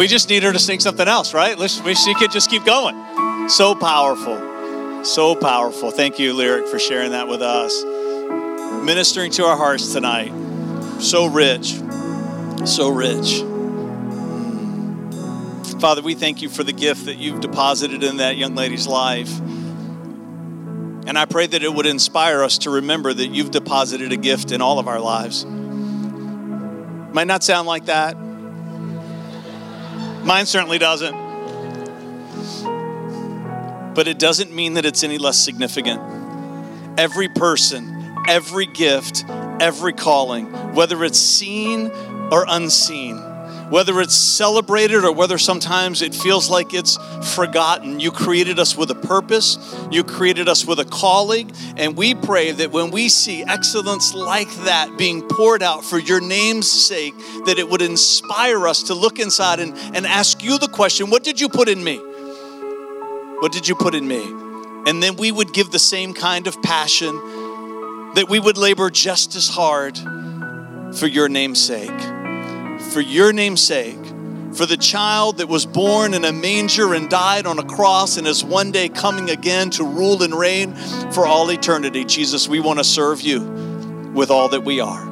We just need her to sing something else, right? Let's, we, she could just keep going. So powerful. So powerful. Thank you, Lyric, for sharing that with us. Ministering to our hearts tonight. So rich. So rich. Father, we thank you for the gift that you've deposited in that young lady's life. And I pray that it would inspire us to remember that you've deposited a gift in all of our lives. Might not sound like that. Mine certainly doesn't. But it doesn't mean that it's any less significant. Every person, every gift, every calling, whether it's seen or unseen, whether it's celebrated or whether sometimes it feels like it's forgotten. You created us with a purpose, you created us with a calling, and we pray that when we see excellence like that being poured out for your name's sake, that it would inspire us to look inside and, and ask you the question what did you put in me? What did you put in me? And then we would give the same kind of passion, that we would labor just as hard for your name's sake for your name's sake, for the child that was born in a manger and died on a cross and is one day coming again to rule and reign for all eternity. Jesus, we want to serve you with all that we are.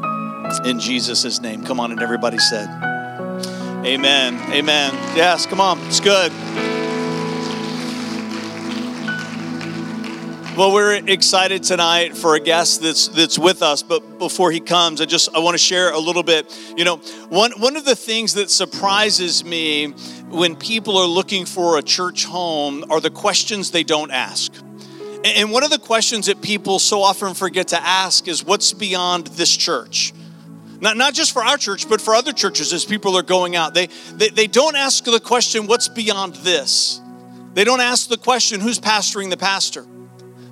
In Jesus' name. Come on, and everybody said, Amen. Amen. Yes, come on. It's good. Well, we're excited tonight for a guest that's that's with us. But before he comes, I just I want to share a little bit. You know, one one of the things that surprises me when people are looking for a church home are the questions they don't ask. And one of the questions that people so often forget to ask is what's beyond this church? Not, not just for our church, but for other churches as people are going out. They, they, they don't ask the question, what's beyond this? They don't ask the question, who's pastoring the pastor?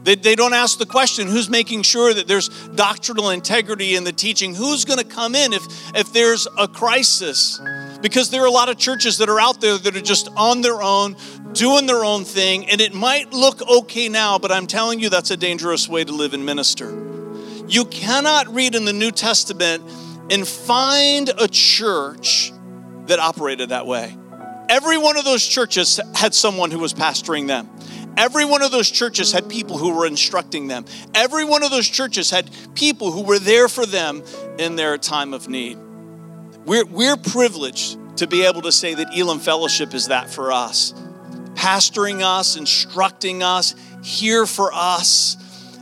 They, they don't ask the question who's making sure that there's doctrinal integrity in the teaching? Who's going to come in if, if there's a crisis? Because there are a lot of churches that are out there that are just on their own, doing their own thing, and it might look okay now, but I'm telling you that's a dangerous way to live and minister. You cannot read in the New Testament and find a church that operated that way. Every one of those churches had someone who was pastoring them. Every one of those churches had people who were instructing them. Every one of those churches had people who were there for them in their time of need. We're, we're privileged to be able to say that Elim Fellowship is that for us. Pastoring us, instructing us, here for us.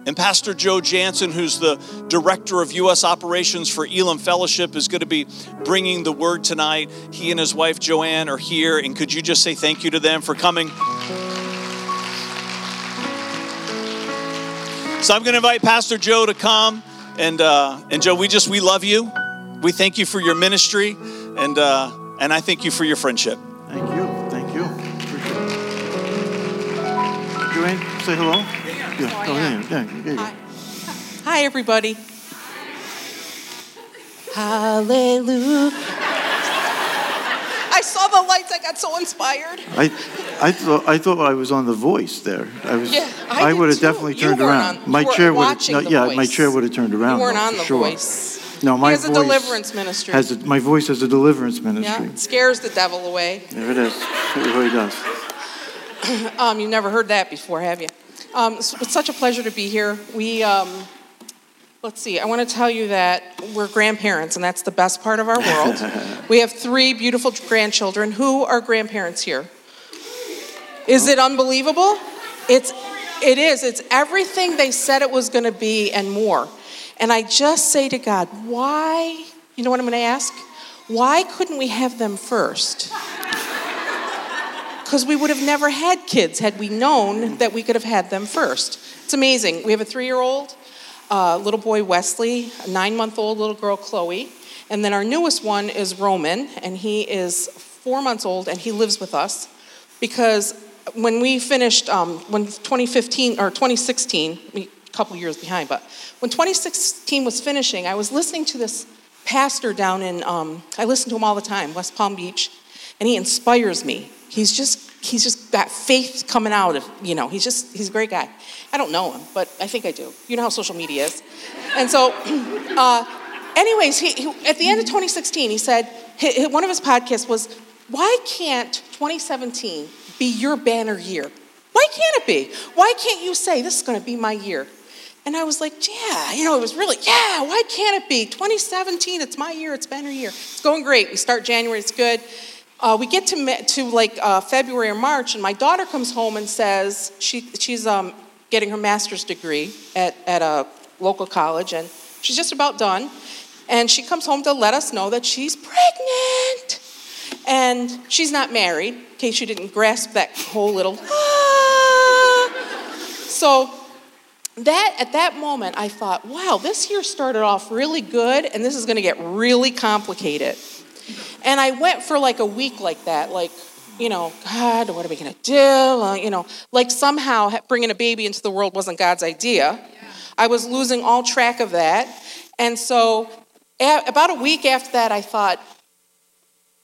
And Pastor Joe Jansen, who's the director of U.S. operations for Elim Fellowship, is going to be bringing the word tonight. He and his wife Joanne are here. And could you just say thank you to them for coming? So I'm going to invite Pastor Joe to come. And, uh, and Joe, we just, we love you. We thank you for your ministry. And, uh, and I thank you for your friendship. Thank you. Thank you. Joanne, say hello. Yeah. yeah. Oh, yeah. yeah. yeah. Hi. Hi, everybody. Hallelujah. I saw the lights. I got so inspired. I, I thought I thought I was on The Voice there. I was. Yeah, I, I would have definitely turned around. on- my you chair would have. No, The yeah, Voice. my chair would have turned around. You weren't on The sure. Voice. No, my has a voice deliverance ministry. Has a, my voice has a deliverance ministry. Yeah, it scares the devil away. There it is. It really does. Um, you've never heard that before, have you? Um, it's, it's such a pleasure to be here. We, um, let's see, I want to tell you that we're grandparents, and that's the best part of our world. we have three beautiful grandchildren. Who are grandparents here? Is it unbelievable? It's, it is. It's everything they said it was going to be and more. And I just say to God, why? You know what I'm going to ask? Why couldn't we have them first? Because we would have never had kids had we known that we could have had them first. It's amazing. We have a three year old, uh, little boy Wesley, a nine month old little girl Chloe, and then our newest one is Roman, and he is four months old and he lives with us because when we finished, um, when 2015 or 2016, a couple years behind, but when 2016 was finishing, I was listening to this pastor down in, um, I listen to him all the time, West Palm Beach, and he inspires me. He's just, he's just got faith coming out of, you know, he's just, he's a great guy. I don't know him, but I think I do. You know how social media is. And so, uh, anyways, he, he, at the end of 2016, he said, he, one of his podcasts was why can't 2017 be your banner year? Why can't it be? Why can't you say, this is going to be my year? And I was like, yeah, you know, it was really, yeah, why can't it be? 2017, it's my year, it's banner year. It's going great. We start January, it's good. Uh, we get to, to like uh, February or March, and my daughter comes home and says she, she's um, getting her master's degree at, at a local college, and she's just about done. And she comes home to let us know that she's pregnant. And she's not married, in case you didn't grasp that whole little. Ah. So that at that moment I thought, wow, this year started off really good, and this is going to get really complicated. And I went for like a week like that, like, you know, God, what are we going to do? Uh, you know, like somehow bringing a baby into the world wasn't God's idea. I was losing all track of that. And so, about a week after that, I thought,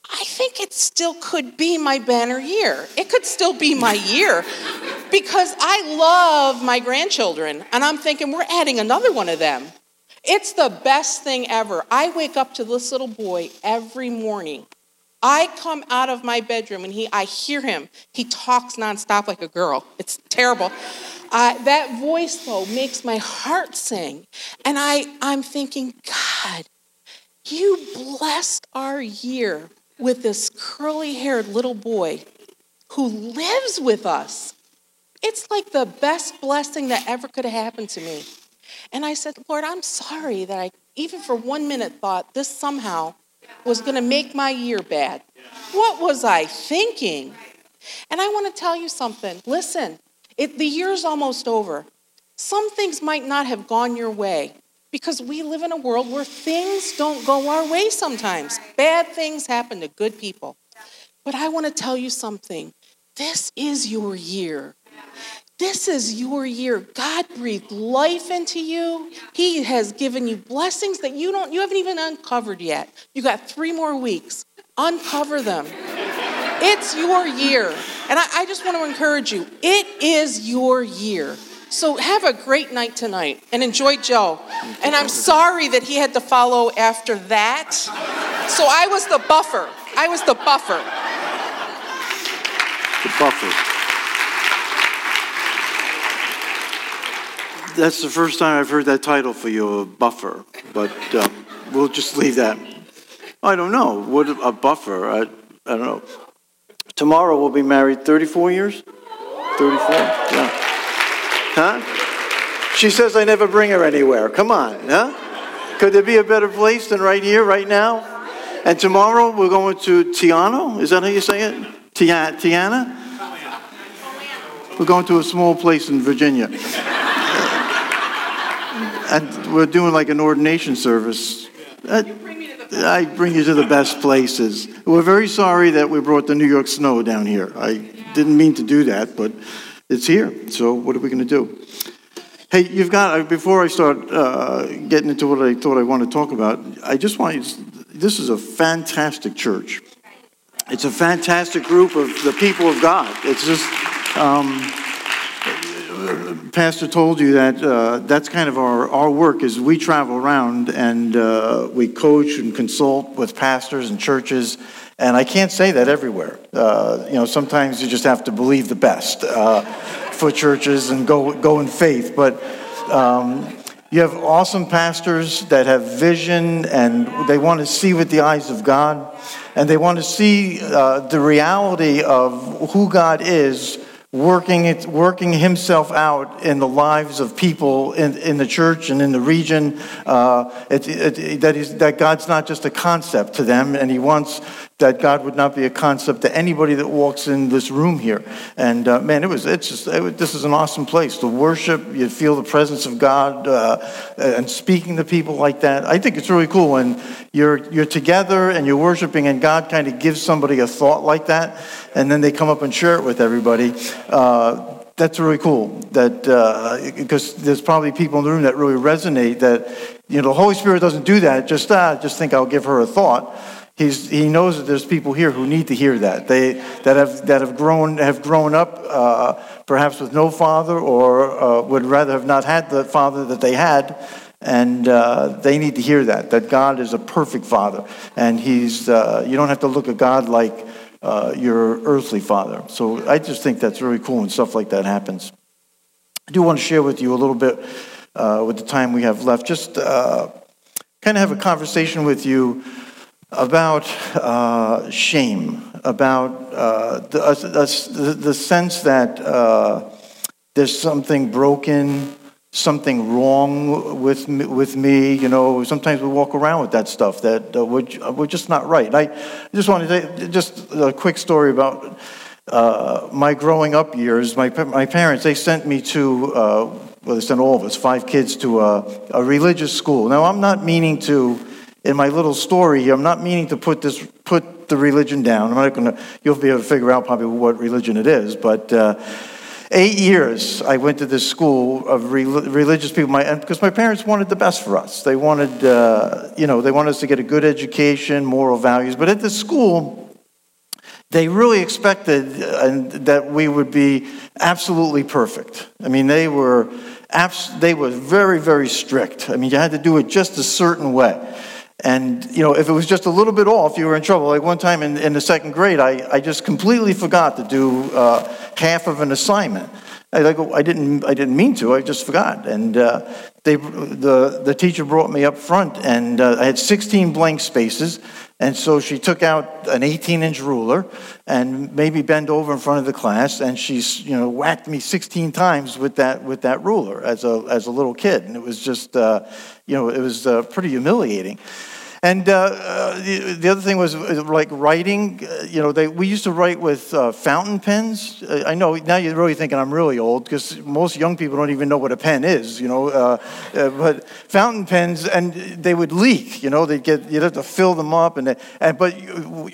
I think it still could be my banner year. It could still be my year because I love my grandchildren. And I'm thinking, we're adding another one of them. It's the best thing ever. I wake up to this little boy every morning. I come out of my bedroom and he, I hear him. He talks nonstop like a girl. It's terrible. Uh, that voice, though, makes my heart sing. And I, I'm thinking, God, you blessed our year with this curly haired little boy who lives with us. It's like the best blessing that ever could have happened to me. And I said, Lord, I'm sorry that I, even for one minute, thought this somehow was going to make my year bad. What was I thinking? And I want to tell you something. Listen, it, the year's almost over. Some things might not have gone your way because we live in a world where things don't go our way sometimes. Bad things happen to good people. But I want to tell you something. This is your year. This is your year. God breathed life into you. He has given you blessings that you don't you haven't even uncovered yet. You got 3 more weeks. Uncover them. It's your year. And I, I just want to encourage you. It is your year. So have a great night tonight and enjoy Joe. And I'm sorry that he had to follow after that. So I was the buffer. I was the buffer. The buffer. That's the first time I've heard that title for you, a buffer. But um, we'll just leave that. I don't know. What a buffer? I, I don't know. Tomorrow we'll be married 34 years? 34? Yeah. Huh? She says I never bring her anywhere. Come on, huh? Could there be a better place than right here, right now? And tomorrow we're going to Tiano. Is that how you say it? Tiana? Tiana? We're going to a small place in Virginia. And we're doing like an ordination service. I bring you to the best places. We're very sorry that we brought the New York snow down here. I didn't mean to do that, but it's here. So what are we going to do? Hey, you've got, uh, before I start uh, getting into what I thought I want to talk about, I just want you, this is a fantastic church. It's a fantastic group of the people of God. It's just, um, Pastor told you that uh, that's kind of our, our work is we travel around and uh, we coach and consult with pastors and churches and I can't say that everywhere. Uh, you know, sometimes you just have to believe the best uh, for churches and go, go in faith. But um, you have awesome pastors that have vision and they want to see with the eyes of God. And they want to see uh, the reality of who God is working, it, working himself out in the lives of people in, in the church and in the region. Uh, it, it, that, God's not just a concept to them, and he wants that God would not be a concept to anybody that walks in this room here. And uh, man, it was, it's just, it, this is an awesome place to worship. You feel the presence of God uh, and speaking to people like that. I think it's really cool when you're, you're together and you're worshiping and God kind of gives somebody a thought like that and then they come up and share it with everybody. Uh, that's really cool that because uh, there's probably people in the room that really resonate that you know the holy spirit doesn't do that just uh, just think i'll give her a thought He's, he knows that there's people here who need to hear that. They that have that have grown have grown up uh, perhaps with no father or uh, would rather have not had the father that they had, and uh, they need to hear that that God is a perfect father, and He's uh, you don't have to look at God like uh, your earthly father. So I just think that's really cool when stuff like that happens. I do want to share with you a little bit uh, with the time we have left, just kind of have a conversation with you about uh, shame, about uh, the, the, the, sense that uh, there's something broken, something wrong with me, with me. You know, sometimes we walk around with that stuff that uh, we're, we're just not right. I just wanted to just a quick story about uh, my growing up years. My, my parents, they sent me to, uh, well, they sent all of us, five kids, to a, a religious school. Now, I'm not meaning to in my little story I'm not meaning to put this put the religion down. I'm not going to. You'll be able to figure out probably what religion it is, but. Uh, eight years I went to this school of re- religious people, my, because my parents wanted the best for us. They wanted, uh, you know, they wanted us to get a good education, moral values. But at the school, they really expected uh, that we would be absolutely perfect. I mean, they were, abs- they were very, very strict. I mean, you had to do it just a certain way. And, you know, if it was just a little bit off, you were in trouble. Like one time in, in the second grade, I, I just completely forgot to do uh, half of an assignment. I, like, I, didn't, I didn't mean to, I just forgot. And uh, they, the, the teacher brought me up front, and uh, I had 16 blank spaces. And so she took out an 18 inch ruler and maybe bent over in front of the class, and she's, you know, whacked me 16 times with that, with that ruler as a, as a little kid. And it was just, uh, you know, it was uh, pretty humiliating. And uh, uh, the, the, other thing was uh, like writing. Uh, you know, they, we used to write with uh, fountain pens. Uh, I know now you're really thinking I'm really old because most young people don't even know what a pen is. You know, but fountain pens and they would leak. You know, they get you'd have to fill them up, and, and but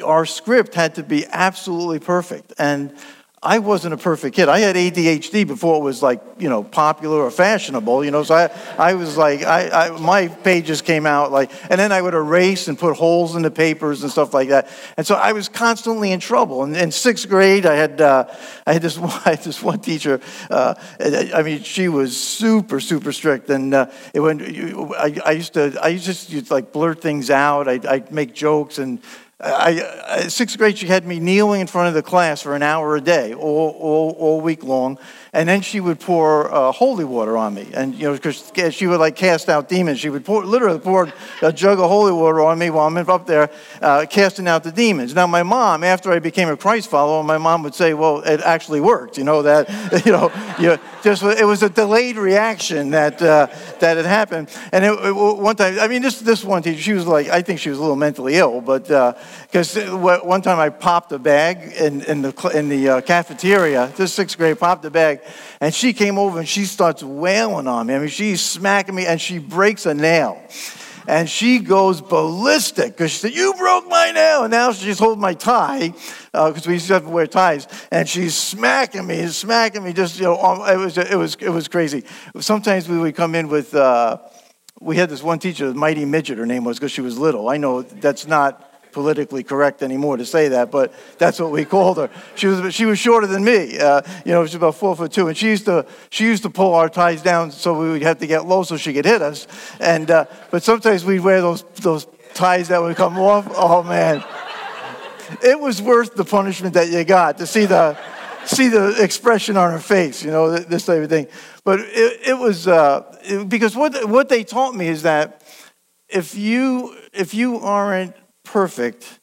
our script had to be absolutely perfect. And I wasn't a perfect kid. I had ADHD before it was like, you know, popular or fashionable, you know. So I, I was like, I, I, my pages came out like, and then I would erase and put holes in the papers and stuff like that. And so I was constantly in trouble. And in sixth grade, I had, uh, I had this, I had this one teacher. Uh, I mean, she was super, super strict. And uh, it went, I, I used to, I used to like blurt things out. I'd, I'd make jokes and I, I, sixth grade, she had me kneeling in front of the class for an hour a day, all, all, all week long and then she would pour uh, holy water on me. And, you know, because she would like cast out demons. She would pour, literally pour a jug of holy water on me while I'm up there uh, casting out the demons. Now, my mom, after I became a Christ follower, my mom would say, well, it actually worked. You know, that, you know, you just, it was a delayed reaction that, uh, that had happened. And it, it, one time, I mean, this, this one teacher, she was like, I think she was a little mentally ill, but because uh, one time I popped a bag in, in the, in the uh, cafeteria, this sixth grade, popped a bag, and she came over and she starts wailing on me. I mean, she's smacking me and she breaks a nail. And she goes ballistic because she said, You broke my nail. And now she's holding my tie because uh, we used to have to wear ties. And she's smacking me, smacking me. Just, you know, it was, it was, it was crazy. Sometimes we would come in with, uh, we had this one teacher, Mighty Midget, her name was because she was little. I know that's not politically correct anymore to say that, but that's what we called her. She was, she was shorter than me. Uh, you know, she was about four foot two, and she used to she used to pull our ties down so we would have to get low so she could hit us. And uh, but sometimes we'd wear those those ties that would come off. Oh man, it was worth the punishment that you got to see the see the expression on her face. You know, this type of thing. But it, it was uh, it, because what what they taught me is that if you if you aren't perfect,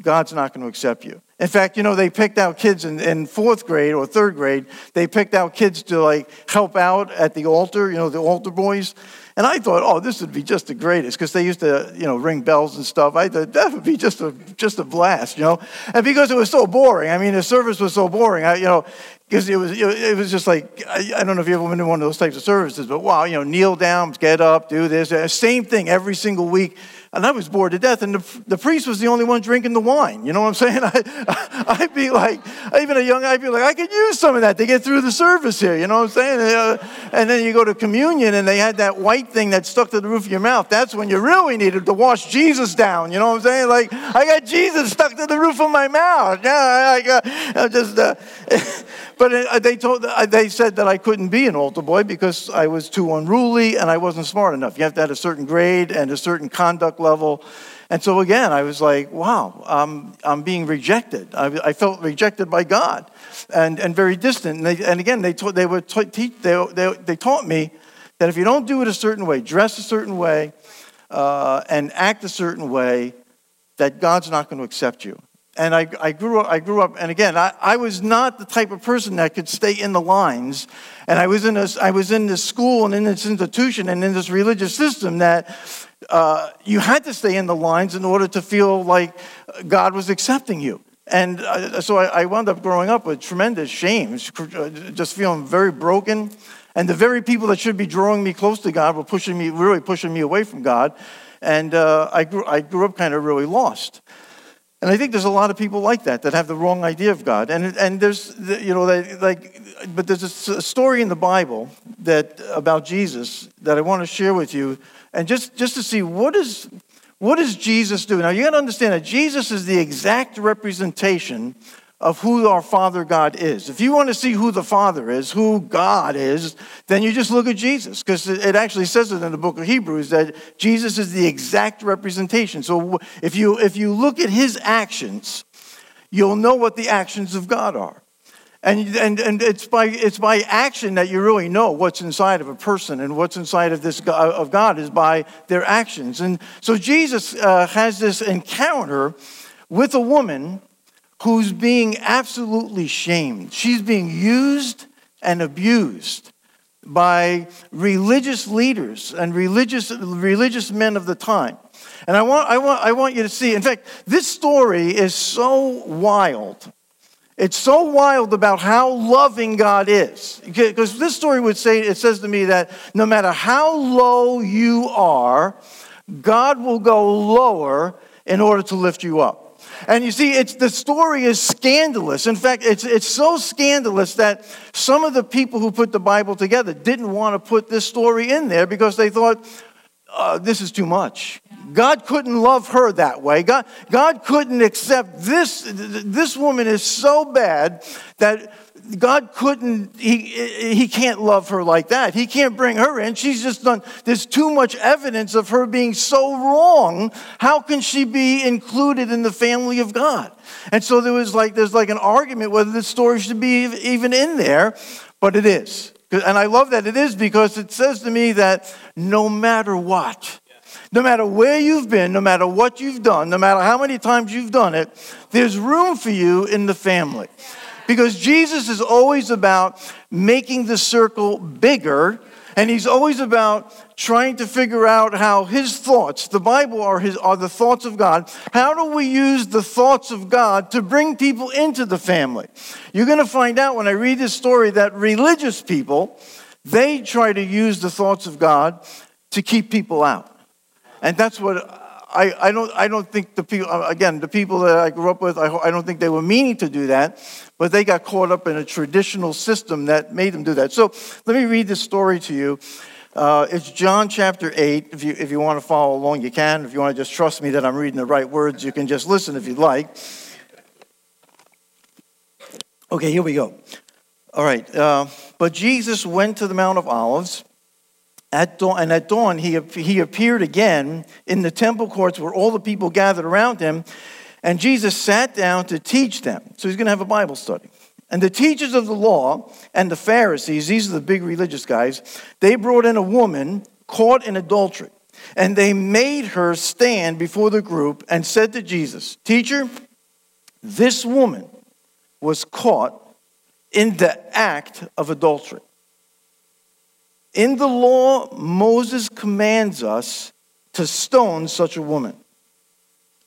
God's not going to accept you. In fact, you know, they picked out kids in, in, fourth grade or third grade. They picked out kids to like help out at the altar, you know, the altar boys. And I thought, oh, this would be just the greatest because they used to, you know, ring bells and stuff. I thought that would be just a just a blast, you know. And because it was so boring, I mean, the service was so boring. I, you know, because it was it was just like I, I, don't know if you ever been to one of those types of services, but wow, you know, kneel down, get up, do this, same thing every single week. And I was bored to death. And the, the priest was the only one drinking the wine. You know what I'm saying? I, would be like, even a young, I'd be like, I could use some of that to get through the service here. You know what I'm saying? Uh, and then you go to communion and they had that white thing that stuck to the roof of your mouth. That's when you really needed to wash Jesus down. You know what I'm saying? Like, I got Jesus stuck to the roof of my mouth. Yeah, I, I got, just, uh, but uh, they told, uh, they said that I couldn't be an altar boy because I was too unruly and I wasn't smart enough. You have to have a certain grade and a certain conduct level. And so again, I was like, wow, I'm, I'm being rejected. I, I felt rejected by God and, and very distant. And, they, and again, they, taught, they, would teach, they, they, they taught me that if you don't do it a certain way, dress a certain way, uh, and act a certain way, that God's not going to accept you. And I, I, grew up, I grew up, and again, I, I was not the type of person that could stay in the lines. And I was in this, I was in this school and in this institution and in this religious system that uh, you had to stay in the lines in order to feel like God was accepting you. And uh, so I, I, wound up growing up with tremendous shame, just feeling very broken. And the very people that should be drawing me close to God were pushing me, really pushing me away from God. And uh, I, grew, I grew up kind of really lost. And I think there's a lot of people like that that have the wrong idea of God. And, and there's, you know, like, but there's a story in the Bible that about Jesus that I want to share with you and just, just to see what is, what does Jesus do? Now, you got to understand that Jesus is the exact representation of who our Father God is. If you want to see who the Father is, who God is, then you just look at Jesus, because it actually says it in the book of Hebrews that Jesus is the exact representation. So if you, if you look at his actions, you'll know what the actions of God are. And, and, and it's, by, it's by action that you really know what's inside of a person and what's inside of, this, of God is by their actions. And so Jesus uh, has this encounter with a woman who's being absolutely shamed. She's being used and abused by religious leaders and religious, religious men of the time. And I want, I, want, I want you to see, in fact, this story is so wild it's so wild about how loving God is. Because this story would say, it says to me that no matter how low you are, God will go lower in order to lift you up. And you see, it's, the story is scandalous. In fact, it's, it's so scandalous that some of the people who put the Bible together didn't want to put this story in there because they thought, uh, this is too much. God couldn't love her that way. God, God couldn't accept this. This woman is so bad that God couldn't, he, he can't love her like that. He can't bring her in. She's just done, there's too much evidence of her being so wrong. How can she be included in the family of God? And so there was like, there's like an argument whether this story should be even in there, but it is. And I love that it is because it says to me that no matter what, no matter where you've been, no matter what you've done, no matter how many times you've done it, there's room for you in the family. Because Jesus is always about making the circle bigger, and he's always about trying to figure out how his thoughts, the Bible are, his, are the thoughts of God, how do we use the thoughts of God to bring people into the family? You're going to find out when I read this story that religious people, they try to use the thoughts of God to keep people out. And that's what I, I, don't, I don't think the people, uh, again, the people that I grew up with, I, I don't think they were meaning to do that, but they got caught up in a traditional system that made them do that. So let me read this story to you. Uh, it's John chapter 8. If you, if you want to follow along, you can. If you want to just trust me that I'm reading the right words, you can just listen if you'd like. Okay, here we go. All right. Uh, but Jesus went to the Mount of Olives. At dawn, and at dawn, he, he appeared again in the temple courts where all the people gathered around him, and Jesus sat down to teach them. So he's going to have a Bible study. And the teachers of the law and the Pharisees, these are the big religious guys, they brought in a woman caught in adultery. And they made her stand before the group and said to Jesus, Teacher, this woman was caught in the act of adultery. In the law, Moses commands us to stone such a woman.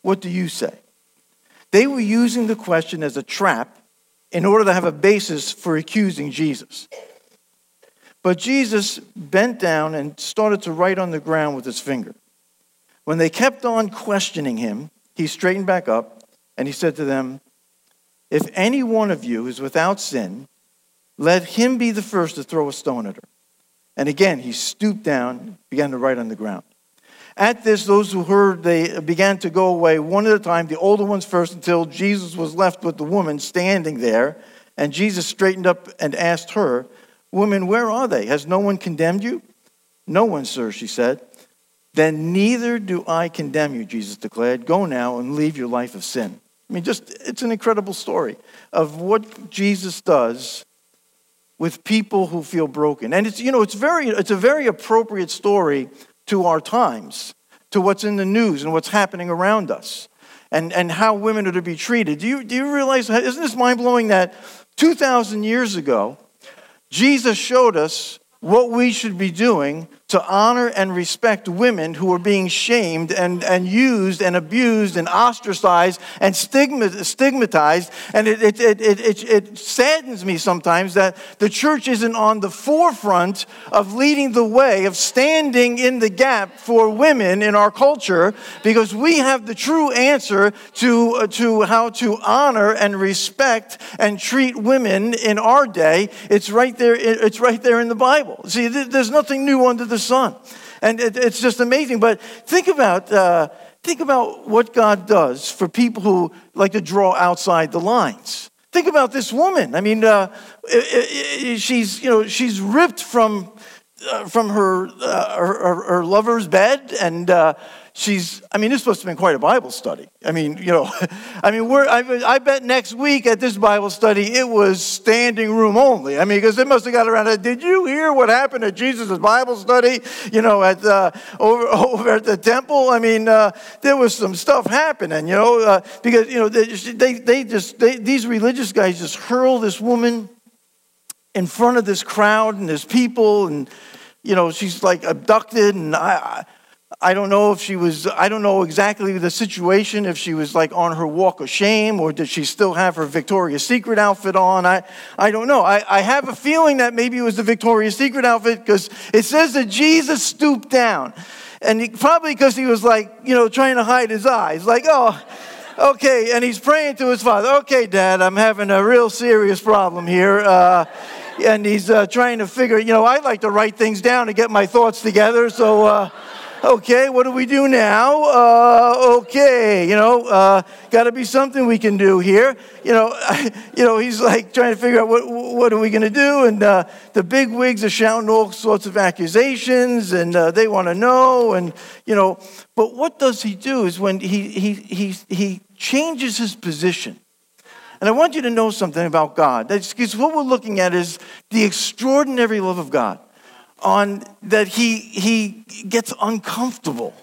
What do you say? They were using the question as a trap in order to have a basis for accusing Jesus. But Jesus bent down and started to write on the ground with his finger. When they kept on questioning him, he straightened back up and he said to them, If any one of you is without sin, let him be the first to throw a stone at her. And again, he stooped down, began to write on the ground. At this, those who heard, they began to go away one at a time, the older ones first, until Jesus was left with the woman standing there. And Jesus straightened up and asked her, Woman, where are they? Has no one condemned you? No one, sir, she said. then neither do I condemn you, Jesus declared. Go now and leave your life of sin. I mean, just, it's an incredible story of what Jesus does with people who feel broken. And it's, you know, it's, very, it's a very appropriate story to our times, to what's in the news and what's happening around us, and, and how women are to be treated. Do you, do you realize, isn't this mind blowing that 2,000 years ago, Jesus showed us what we should be doing to honor and respect women who are being shamed and, and used and abused and ostracized and stigmatized. And it, it, it, it, it saddens me sometimes that the church isn't on the forefront of leading the way, of standing in the gap for women in our culture, because we have the true answer to, uh, to how to honor and respect and treat women in our day. It's right there, it's right there in the Bible. See, there's nothing new under the sun. And it, it's just amazing. But think about, uh, think about what God does for people who like to draw outside the lines. Think about this woman. I mean, uh, she's, you know, she's ripped from, uh, from her, uh, her, her, lover's bed and uh, she's, I mean, this to have been quite a Bible study. I mean, you know, I mean, we're, I, I, bet next week at this Bible study, it was standing room only. I mean, because they must have got around. Did you hear what happened at Jesus' Bible study, you know, at, uh, over, over at the temple? I mean, uh, there was some stuff happening, you know, uh, because, you know, they, they, they just, they, these religious guys just hurl this woman in front of this crowd and this people and, you know, she's like abducted and I, I don't know if she was, I don't know exactly the situation, if she was like on her walk of shame or did she still have her Victoria's Secret outfit on. I, I don't know. I, I have a feeling that maybe it was the Victoria's Secret outfit because it says that Jesus stooped down. And he, probably because he was like, you know, trying to hide his eyes. Like, oh, okay. And he's praying to his father, okay, dad, I'm having a real serious problem here. Uh, and he's uh, trying to figure, you know, I like to write things down to get my thoughts together. So, uh, okay, what do we do now? Uh, okay, you know, uh, got to be something we can do here. You know, you know, he's like trying to figure out what what are we going to do, and uh, the big wigs are shouting all sorts of accusations, and uh, they want to know, and you know, but what does he do is when he he he he changes his position. And I want you to know something about God. That's Because what we're looking at is the extraordinary love of God on that he, he gets uncomfortable.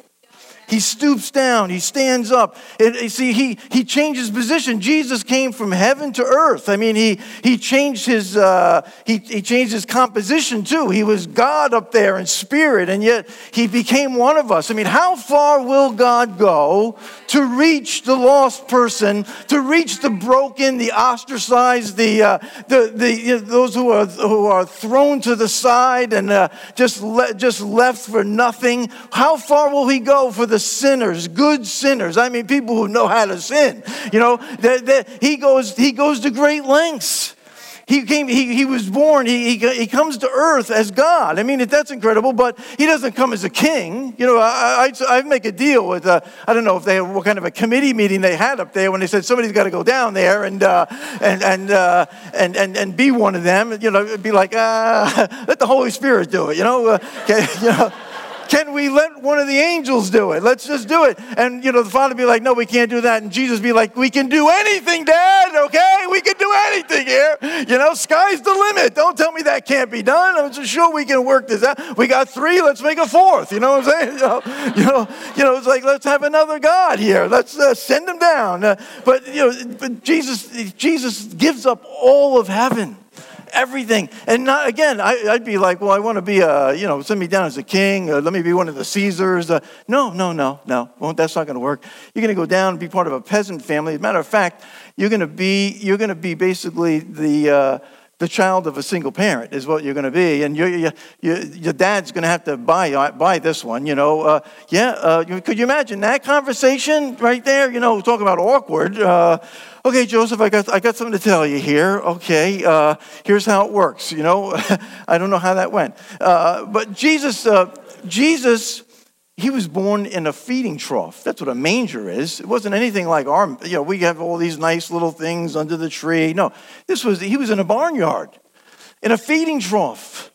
He stoops down, he stands up. And see, he, he changes position. Jesus came from heaven to earth. I mean, he, he, changed his, uh, he, he changed his composition too. He was God up there in spirit, and yet he became one of us. I mean, how far will God go to reach the lost person, to reach the broken, the ostracized, the, uh, the, the, you know, those who are, who are thrown to the side and uh, just, le- just left for nothing? How far will he go for the sinners, good sinners. I mean, people who know how to sin. You know, that, that he goes he goes to great lengths. He came. He, he was born. He, he, he comes to earth as God. I mean, that's incredible. But he doesn't come as a king. You know, I, I, I make a deal with. Uh, I don't know if they what kind of a committee meeting they had up there when they said somebody's got to go down there and uh, and and, uh, and and and be one of them. You know, be like, uh, let the Holy Spirit do it. You know, uh, okay, you know. Can we let one of the angels do it? Let's just do it. And, you know, the father be like, no, we can't do that. And Jesus be like, we can do anything, Dad, okay? We can do anything here. You know, sky's the limit. Don't tell me that can't be done. I'm just sure we can work this out. We got three, let's make a fourth. You know what I'm saying? You know, you know, you know it's like, let's have another God here. Let's uh, send him down. Uh, but, you know, but Jesus, Jesus gives up all of heaven everything. And not, again, I, would be like, well, I want to be a, you know, send me down as a king. Uh, let me be one of the Caesars. Uh, no, no, no, no. Well, that's not going to work. You're going to go down and be part of a peasant family. As a matter of fact, you're going to be, you're going to be basically the, uh, the child of a single parent is what you're going to be, and you your dad's going to have to buy buy this one. You know, uh, yeah. Uh, could you imagine that conversation right there? You know, talking about awkward. Uh, okay, Joseph, I got I got something to tell you here. Okay, uh, here's how it works. You know, I don't know how that went, uh, but Jesus, uh, Jesus he was born in a feeding trough. That's what a manger is. It wasn't anything like our, you know, we have all these nice little things under the tree. No, this was, he was in a barnyard, in a feeding trough.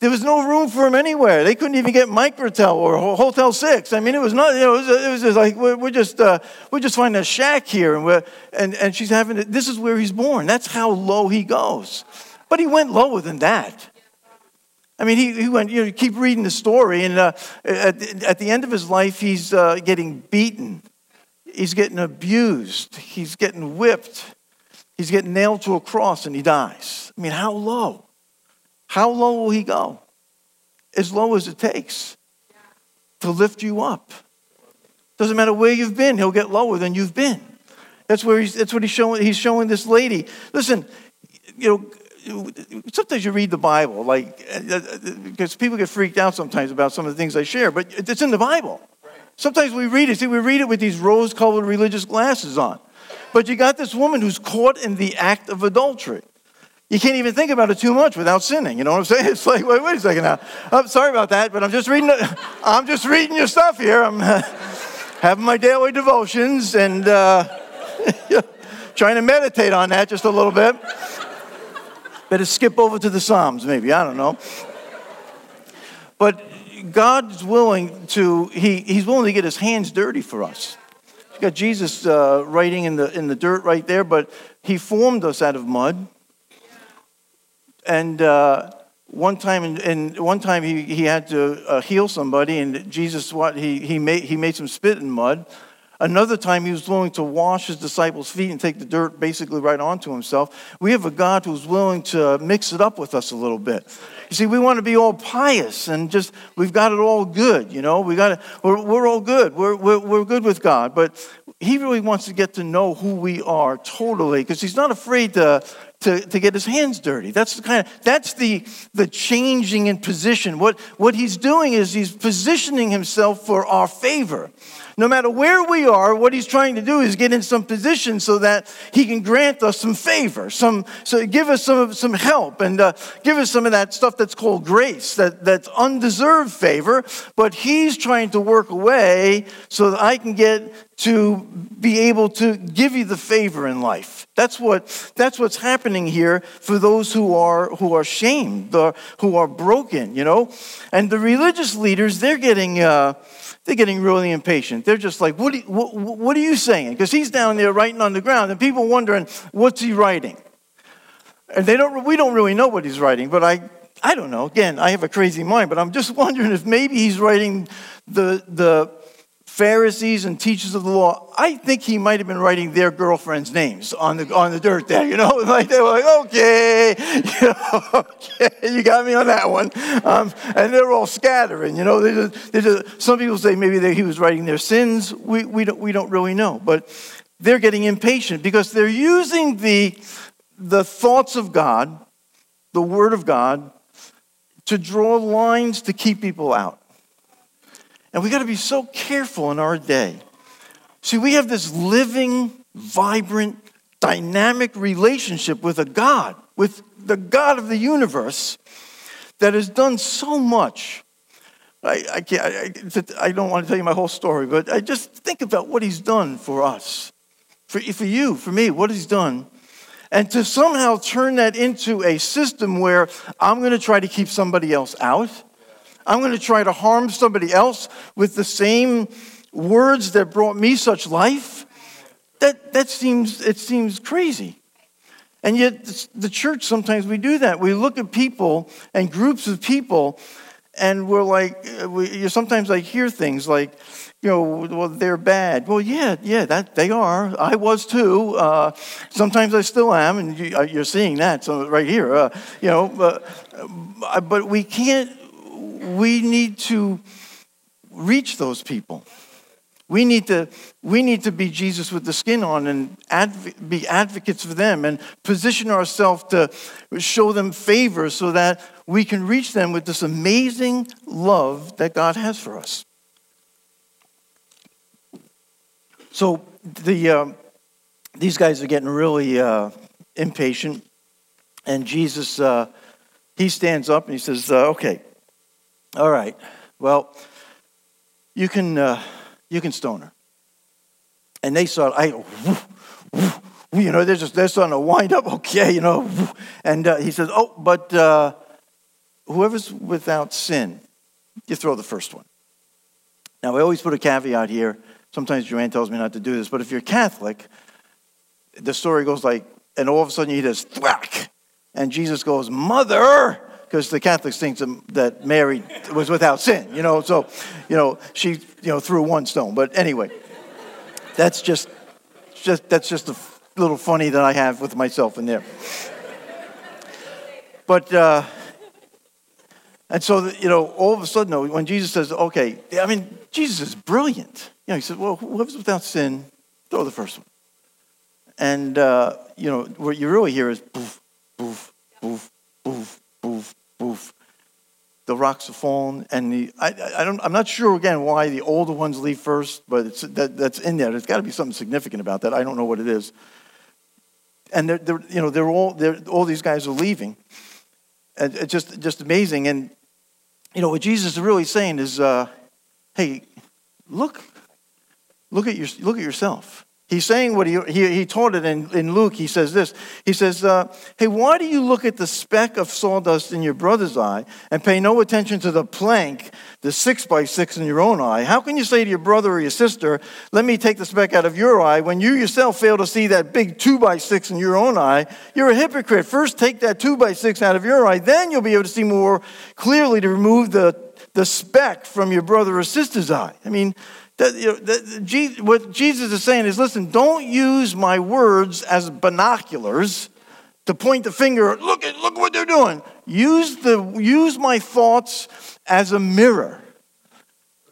There was no room for him anywhere. They couldn't even get Microtel or Hotel Six. I mean, it was not. You know, it was, it was just like we're, we're just uh, we're just finding a shack here, and we're and and she's having. This is where he's born. That's how low he goes. But he went lower than that. I mean, he, he went, you know, you keep reading the story, and uh, at, at, the end of his life, he's uh, getting beaten. He's getting abused. He's getting whipped. He's getting nailed to a cross, and he dies. I mean, how low? How low will he go? As low as it takes to lift you up. Doesn't matter where you've been, he'll get lower than you've been. That's where he's, that's what he's showing. He's showing this lady. Listen, you know, sometimes you read the Bible, like, because people get freaked out sometimes about some of the things I share, but it's in the Bible. Sometimes we read it, see, we read it with these rose colored religious glasses on. But you got this woman who's caught in the act of adultery. You can't even think about it too much without sinning. You know what I'm saying? It's like, wait, wait a second now. I'm sorry about that, but I'm just reading. I'm just reading your stuff here. I'm having my daily devotions and uh, trying to meditate on that just a little bit. Better skip over to the Psalms, maybe. I don't know. But God's willing to, he, He's willing to get His hands dirty for us. You got Jesus uh, writing in the, in the dirt right there, but He formed us out of mud. And uh, one time, and one time he, he had to uh, heal somebody, and Jesus, what he, he, made, he made some spit in mud. Another time, he was willing to wash his disciples' feet and take the dirt basically right onto himself. We have a God who's willing to mix it up with us a little bit. You see, we want to be all pious and just, we've got it all good, you know? We got it, we're, we're all good. We're, we're, we're good with God. But he really wants to get to know who we are totally because he's not afraid to, to, to get his hands dirty. That's the kind of that's the the changing in position. What what he's doing is he's positioning himself for our favor. No matter where we are, what he's trying to do is get in some position so that he can grant us some favor, some, so give us some, some help, and uh, give us some of that stuff that's called grace, that, that's undeserved favor. But he's trying to work away so that I can get to be able to give you the favor in life. That's what that's what's happening here for those who are who are shamed, the, who are broken, you know. And the religious leaders, they're getting. Uh, they're getting really impatient. They're just like, what, what, what are you saying? Because he's down there writing on the ground, and people wondering, what's he writing? And they don't, we don't really know what he's writing, but I, I don't know. Again, I have a crazy mind, but I'm just wondering if maybe he's writing the, the, Pharisees and teachers of the law, I think he might have been writing their girlfriends' names on the, on the dirt there, you know? Like they were like, okay, you, okay, you got me on that one. Um, and they're all scattering, you know? They just, they just, some people say maybe he was writing their sins. We, we, don't, we don't really know. But they're getting impatient because they're using the, the thoughts of God, the Word of God, to draw lines to keep people out. And we got to be so careful in our day. See, we have this living, vibrant, dynamic relationship with a God, with the God of the universe that has done so much. I, I, can't, I, I don't want to tell you my whole story, but I just think about what he's done for us, for, for you, for me, what he's done. And to somehow turn that into a system where I'm going to try to keep somebody else out I'm going to try to harm somebody else with the same words that brought me such life. That, that seems, it seems crazy. And yet, the church, sometimes we do that. We look at people and groups of people, and we're like, we, sometimes I hear things like, you know, well, they're bad. Well, yeah, yeah, that they are. I was too. Uh, sometimes I still am, and you, are uh, seeing that so right here. Uh, you know, but, but we can't we need to reach those people. We need to, we need to be Jesus with the skin on and adv- be advocates for them and position ourselves to show them favor so that we can reach them with this amazing love that God has for us. So the, uh, these guys are getting really uh, impatient, and Jesus, uh, he stands up and he says, uh, Okay, all right. Well, you can uh, you can stone her. And they saw I, you know, they're just they're starting to wind up. Okay, you know, and uh, he says, oh, but uh, whoever's without sin, you throw the first one. Now, I always put a caveat here. Sometimes Joanne tells me not to do this, but if you're Catholic, the story goes like, and all of a sudden he does thwack, and Jesus goes, Mother, because the Catholics think that Mary was without sin, you know, so, you know, she, you know, threw one stone. But anyway, that's just, just that's just a little funny that I have with myself in there. But, uh, and so, you know, all of a sudden, when Jesus says, okay, I mean, Jesus is brilliant. You know, he says, well, whoever's without sin, throw the first one. And, uh, you know, what you really hear is boof, boof, boof, boof, boof, boof. The fallen, and the, I, I don't, I'm not sure, again, why the older ones leave first, but it's, that, that's in there. There's got to be something significant about that. I don't know what it is. And they're, they're you know, they're all, they're, all these guys are leaving. And it's just, just amazing. And, you know, what Jesus is really saying is, uh, hey, look, look at, your, look at yourself. He's saying what he, he, he taught it in, in Luke. He says this. He says, uh, Hey, why do you look at the speck of sawdust in your brother's eye and pay no attention to the plank, the six by six in your own eye? How can you say to your brother or your sister, Let me take the speck out of your eye, when you yourself fail to see that big two by six in your own eye? You're a hypocrite. First, take that two by six out of your eye, then you'll be able to see more clearly to remove the, the speck from your brother or sister's eye. I mean, that, you know, that, what Jesus is saying is listen, don't use my words as binoculars to point the finger, look at look what they're doing. Use, the, use my thoughts as a mirror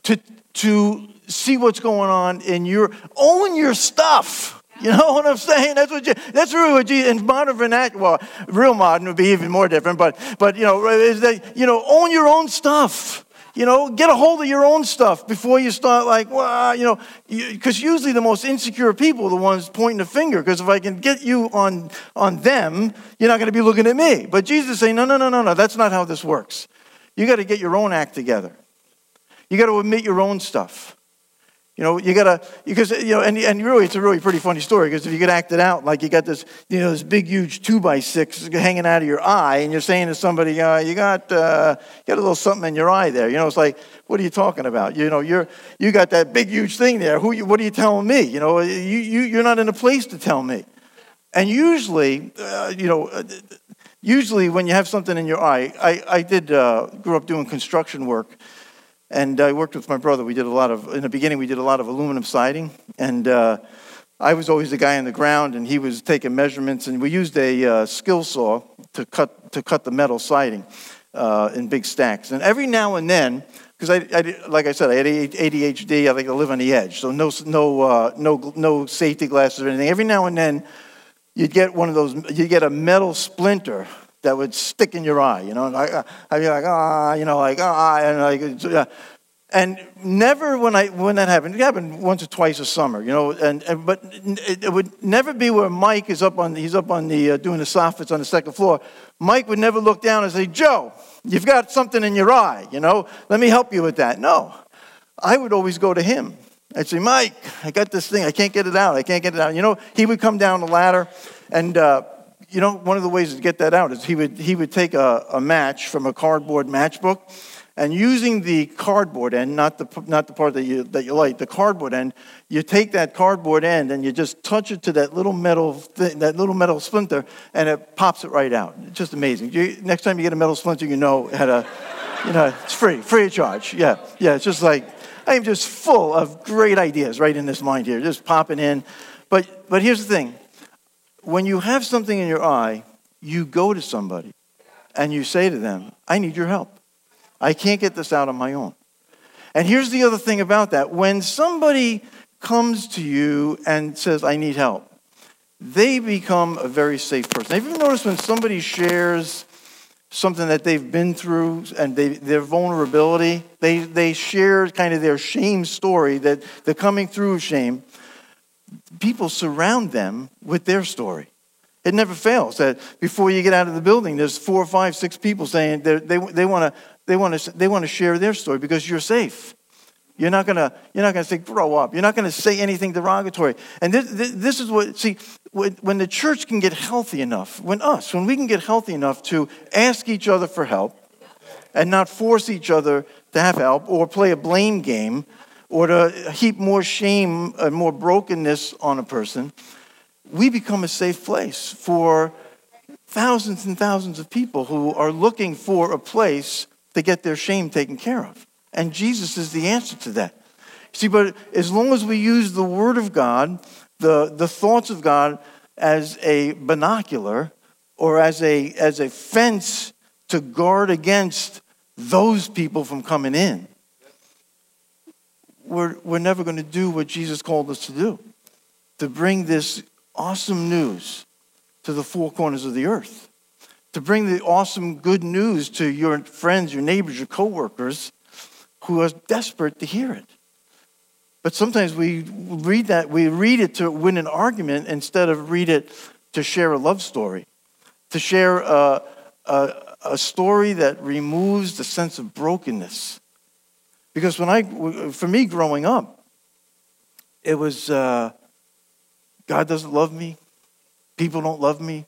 to, to see what's going on in your own your stuff. You know what I'm saying? That's what you, that's really what Jesus, in modern vernacular, well, real modern would be even more different, but, but you know, is that, you know, own your own stuff. You know, get a hold of your own stuff before you start like, well, uh, you know, because usually the most insecure people are the ones pointing the finger. Because if I can get you on on them, you're not going to be looking at me. But Jesus is saying, no, no, no, no, no. That's not how this works. You got to get your own act together. You got to admit your own stuff. You know, you gotta because you know, and, and really, it's a really pretty funny story because if you could act it out, like you got this, you know, this big, huge two by six hanging out of your eye, and you're saying to somebody, uh, "You got, uh, you got a little something in your eye there." You know, it's like, what are you talking about? You know, you're you got that big, huge thing there. Who? What are you telling me? You know, you, you you're not in a place to tell me. And usually, uh, you know, uh, usually when you have something in your eye, I I did uh, grew up doing construction work. And I worked with my brother. We did a lot of, in the beginning, we did a lot of aluminum siding. And uh, I was always the guy on the ground, and he was taking measurements. And we used a uh, skill saw to cut, to cut the metal siding uh, in big stacks. And every now and then, because I, I, like I said, I had ADHD. I think I live on the edge, so no, no, uh, no, no safety glasses or anything. Every now and then, you'd get one of those. You get a metal splinter that would stick in your eye, you know. And I, I'd be like, ah, you know, like ah, and like, yeah. And never when I when that happened, it happened once or twice a summer, you know. And, and but it, it, would never be where Mike is up on he's up on the uh, doing the soffits on the second floor. Mike would never look down and say, Joe, you've got something in your eye, you know. Let me help you with that. No, I would always go to him. I'd say, Mike, I got this thing. I can't get it out. I can't get it out. You know, he would come down the ladder, and uh, you know, one of the ways to get that out is he would, he would take a, a match from a cardboard matchbook and using the cardboard end, not the, not the part that you, that you light, the cardboard end, you take that cardboard end and you just touch it to that little metal, thing, that little metal splinter, and it pops it right out. It's just amazing. You, next time you get a metal splinter, you know how to, you know, it's free, free of charge. Yeah, yeah, it's just like, I am just full of great ideas right in this mind here, just popping in. But, but here's the thing when you have something in your eye, you go to somebody and you say to them, I need your help. I can't get this out on my own. And here's the other thing about that when somebody comes to you and says, I need help, they become a very safe person. Have you noticed when somebody shares something that they've been through and they, their vulnerability, they, they share kind of their shame story that they're coming through shame? People surround them with their story. It never fails that before you get out of the building, there's four five, six people saying they, they, they want to they wanna, they wanna share their story because you're safe. You're not gonna you're not gonna say grow up. You're not gonna say anything derogatory. And this, this is what see when the church can get healthy enough, when us when we can get healthy enough to ask each other for help, and not force each other to have help or play a blame game or to heap more shame and more brokenness on a person, we become a safe place for thousands and thousands of people who are looking for a place to get their shame taken care of. And Jesus is the answer to that. See, but as long as we use the Word of God, the, the thoughts of God as a binocular or as a, as a fence to guard against those people from coming in, we're, we're never going to do what Jesus called us to do to bring this awesome news to the four corners of the earth, to bring the awesome good news to your friends, your neighbors, your coworkers who are desperate to hear it. But sometimes we read that, we read it to win an argument instead of read it to share a love story, to share a, a, a story that removes the sense of brokenness. Because when I, for me growing up, it was uh, God doesn't love me, people don't love me.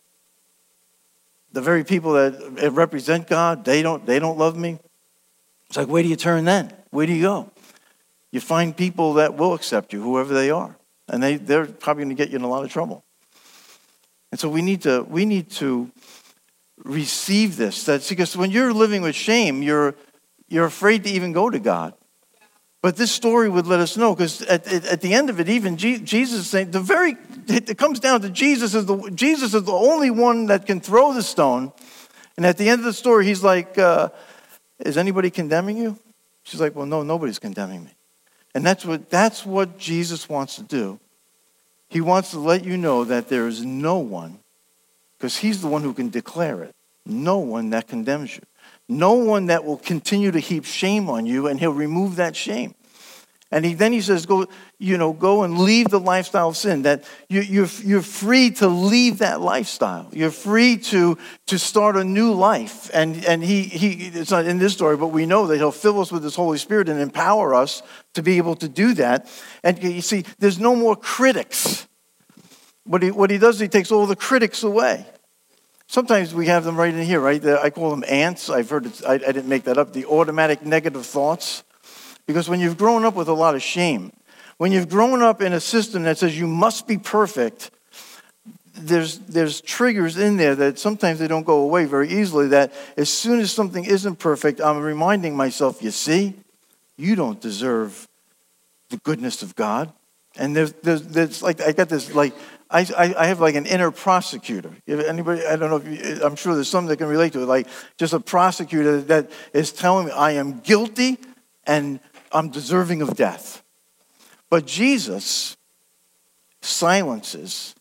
The very people that represent God, they don't, they don't love me. It's like, where do you turn then? Where do you go? you find people that will accept you, whoever they are. And they, they're probably going to get you in a lot of trouble. And so we need to, we need to receive this. That's because when you're living with shame, you're, you're afraid to even go to God. But this story would let us know, because at, at, the end of it, even Jesus saying, the very, it comes down to Jesus is, the, Jesus is the only one that can throw the stone. And at the end of the story, he's like, uh, Is anybody condemning you? She's like, Well, no, nobody's condemning me. And that's what, that's what Jesus wants to do. He wants to let you know that there is no one, because he's the one who can declare it, no one that condemns you. No one that will continue to heap shame on you, and he'll remove that shame. And he, then he says, go, you know, go and leave the lifestyle of sin. That you, you're, you're free to leave that lifestyle. You're free to, to start a new life. And, and he, he, it's not in this story, but we know that he'll fill us with his Holy Spirit and empower us to be able to do that. And you see, there's no more critics. What he, what he does, he takes all the critics away. Sometimes we have them right in here, right? I call them ants. I've heard it, I, I didn't make that up. The automatic negative thoughts. Because when you've grown up with a lot of shame, when you've grown up in a system that says you must be perfect, there's, there's triggers in there that sometimes they don't go away very easily. That as soon as something isn't perfect, I'm reminding myself, you see, you don't deserve the goodness of God. And there's, there's, there's like, I got this, like, I, I, I have like an inner prosecutor. If anybody, I don't know if you, I'm sure there's some that can relate to it, like just a prosecutor that is telling me I am guilty and I'm deserving of death. But Jesus silences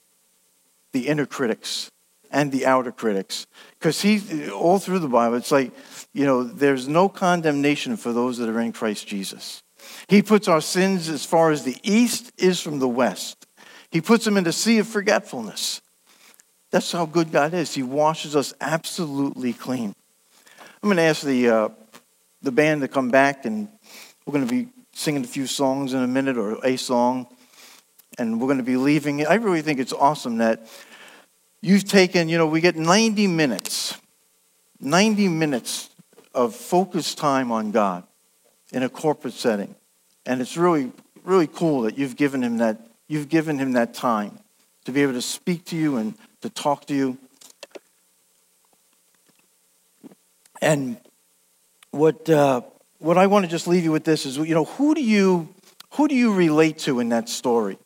the inner critics and the outer critics because he all through the bible it's like you know there's no condemnation for those that are in christ jesus he puts our sins as far as the east is from the west he puts them in the sea of forgetfulness that's how good god is he washes us absolutely clean i'm going to ask the uh, the band to come back and we're going to be singing a few songs in a minute or a song, and we're going to be leaving. I really think it's awesome that you've taken, you know, we get 90 minutes, 90 minutes of focused time on God in a corporate setting. And it's really, really cool that you've given him that, you've given him that time to be able to speak to you and to talk to you. And what uh, what I want to just leave you with this is, you know, who do you, who do you relate to in that story?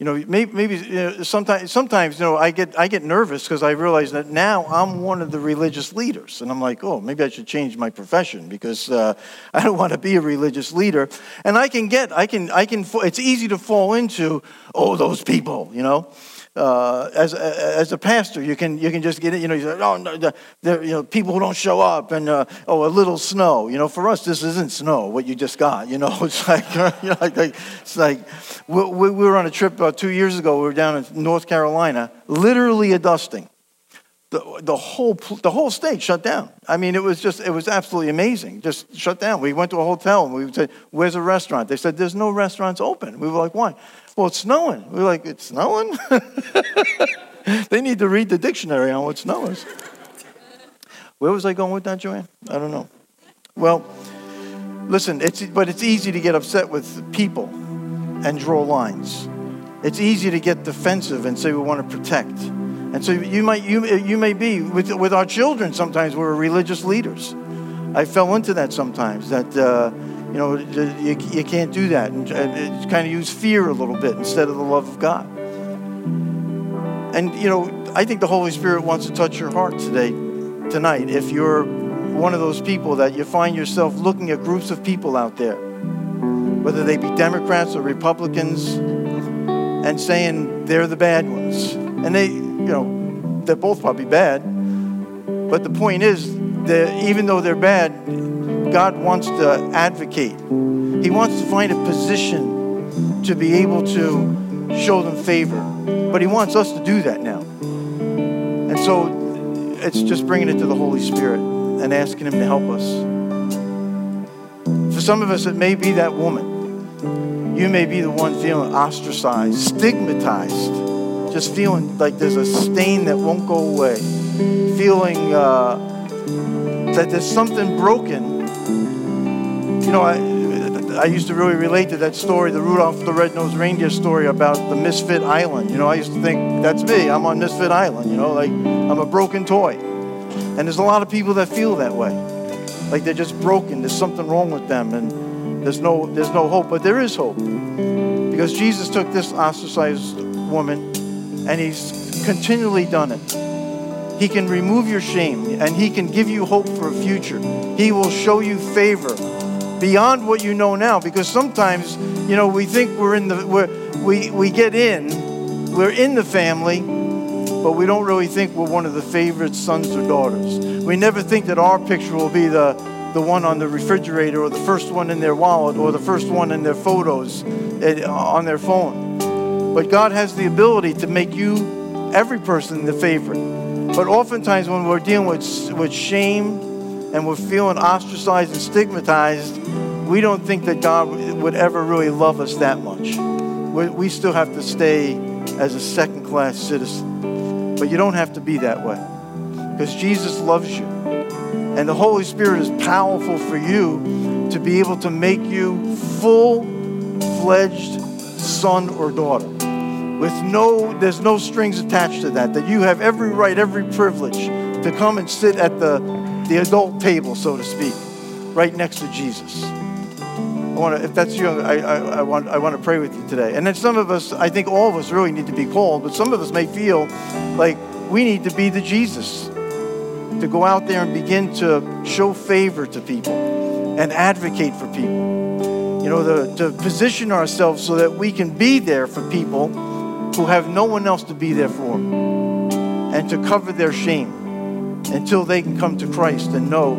You know, maybe, maybe you know, sometimes, sometimes, you know, I get, I get nervous because I realize that now I'm one of the religious leaders. And I'm like, oh, maybe I should change my profession because uh, I don't want to be a religious leader. And I can get, I can, I can, it's easy to fall into, oh, those people, you know uh, as, as a pastor, you can, you can just get it, you know, you say, oh, no, the, you know, people who don't show up and, uh, oh, a little snow. You know, for us, this isn't snow, what you just got. You know, it's like, you know, like, it's like we, we were on a trip about two years ago. We were down in North Carolina, literally a dusting. The, the, whole, the whole state shut down. I mean, it was just, it was absolutely amazing. Just shut down. We went to a hotel and we said, where's a restaurant? They said, there's no restaurants open. We were like, why? Well, it's snowing. We're like, it's snowing? they need to read the dictionary on what snow is. Where was I going with that, Joanne? I don't know. Well, listen, it's, but it's easy to get upset with people and draw lines. It's easy to get defensive and say we want to protect. And so you might you you may be with with our children. Sometimes we're religious leaders. I fell into that sometimes. That uh, you know you, you can't do that, and, and kind of use fear a little bit instead of the love of God. And you know I think the Holy Spirit wants to touch your heart today, tonight. If you're one of those people that you find yourself looking at groups of people out there, whether they be Democrats or Republicans, and saying they're the bad ones, and they you know, they're both probably bad. But the point is that even though they're bad, God wants to advocate. He wants to find a position to be able to show them favor. But He wants us to do that now. And so it's just bringing it to the Holy Spirit and asking Him to help us. For some of us, it may be that woman. You may be the one feeling ostracized, stigmatized just feeling like there's a stain that won't go away, feeling uh, that there's something broken. You know, I, I used to really relate to that story, the Rudolph the Red-Nosed Reindeer story about the Misfit Island. You know, I used to think, that's me, I'm on Misfit Island, you know, like I'm a broken toy. And there's a lot of people that feel that way. Like they're just broken, there's something wrong with them, and there's no, there's no hope. But there is hope. Because Jesus took this ostracized woman and He's continually done it. He can remove your shame and He can give you hope for a future. He will show you favor beyond what you know now because sometimes, you know, we think we're in the, we're, we, we get in, we're in the family, but we don't really think we're one of the favorite sons or daughters. We never think that our picture will be the, the one on the refrigerator or the first one in their wallet or the first one in their photos eh, on their phone. But God has the ability to make you, every person, the favorite. But oftentimes, when we're dealing with, with shame and we're feeling ostracized and stigmatized, we don't think that God would ever really love us that much. We still have to stay as a second class citizen. But you don't have to be that way because Jesus loves you. And the Holy Spirit is powerful for you to be able to make you full fledged son or daughter with no there's no strings attached to that that you have every right every privilege to come and sit at the the adult table so to speak right next to jesus i want to if that's you I, I, I, want i want to pray with you today. And then some of us i think all of us really need to be called but some of us may feel like we need to be the jesus to go out there and begin to show favor to people and advocate for people. You know the, to position ourselves so that we can be there for people who have no one else to be there for and to cover their shame until they can come to Christ and know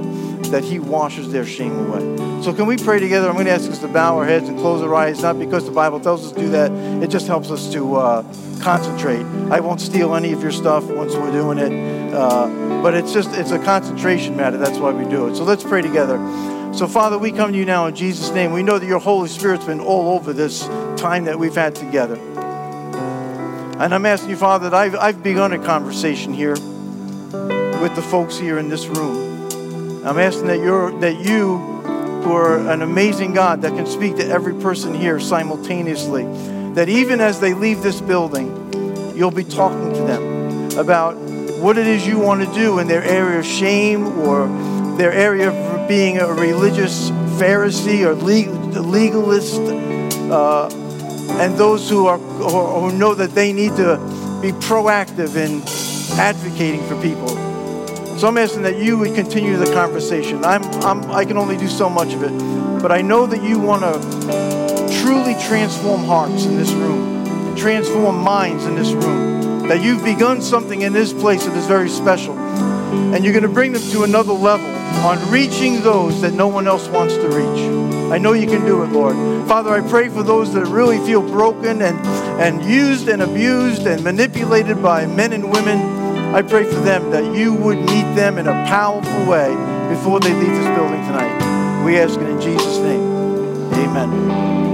that He washes their shame away. So, can we pray together? I'm going to ask us to bow our heads and close our eyes, not because the Bible tells us to do that, it just helps us to uh, concentrate. I won't steal any of your stuff once we're doing it, uh, but it's just it's a concentration matter. That's why we do it. So, let's pray together. So, Father, we come to you now in Jesus' name. We know that your Holy Spirit's been all over this time that we've had together. And I'm asking you, Father, that I've, I've begun a conversation here with the folks here in this room. I'm asking that, you're, that you, who are an amazing God that can speak to every person here simultaneously, that even as they leave this building, you'll be talking to them about what it is you want to do in their area of shame or their area of being a religious Pharisee or legalist. Uh, and those who are who know that they need to be proactive in advocating for people. So I'm asking that you would continue the conversation. I'm, I'm I can only do so much of it, but I know that you want to truly transform hearts in this room, transform minds in this room. That you've begun something in this place that is very special, and you're going to bring them to another level on reaching those that no one else wants to reach. I know you can do it, Lord. Father, I pray for those that really feel broken and, and used and abused and manipulated by men and women. I pray for them that you would meet them in a powerful way before they leave this building tonight. We ask it in Jesus' name. Amen.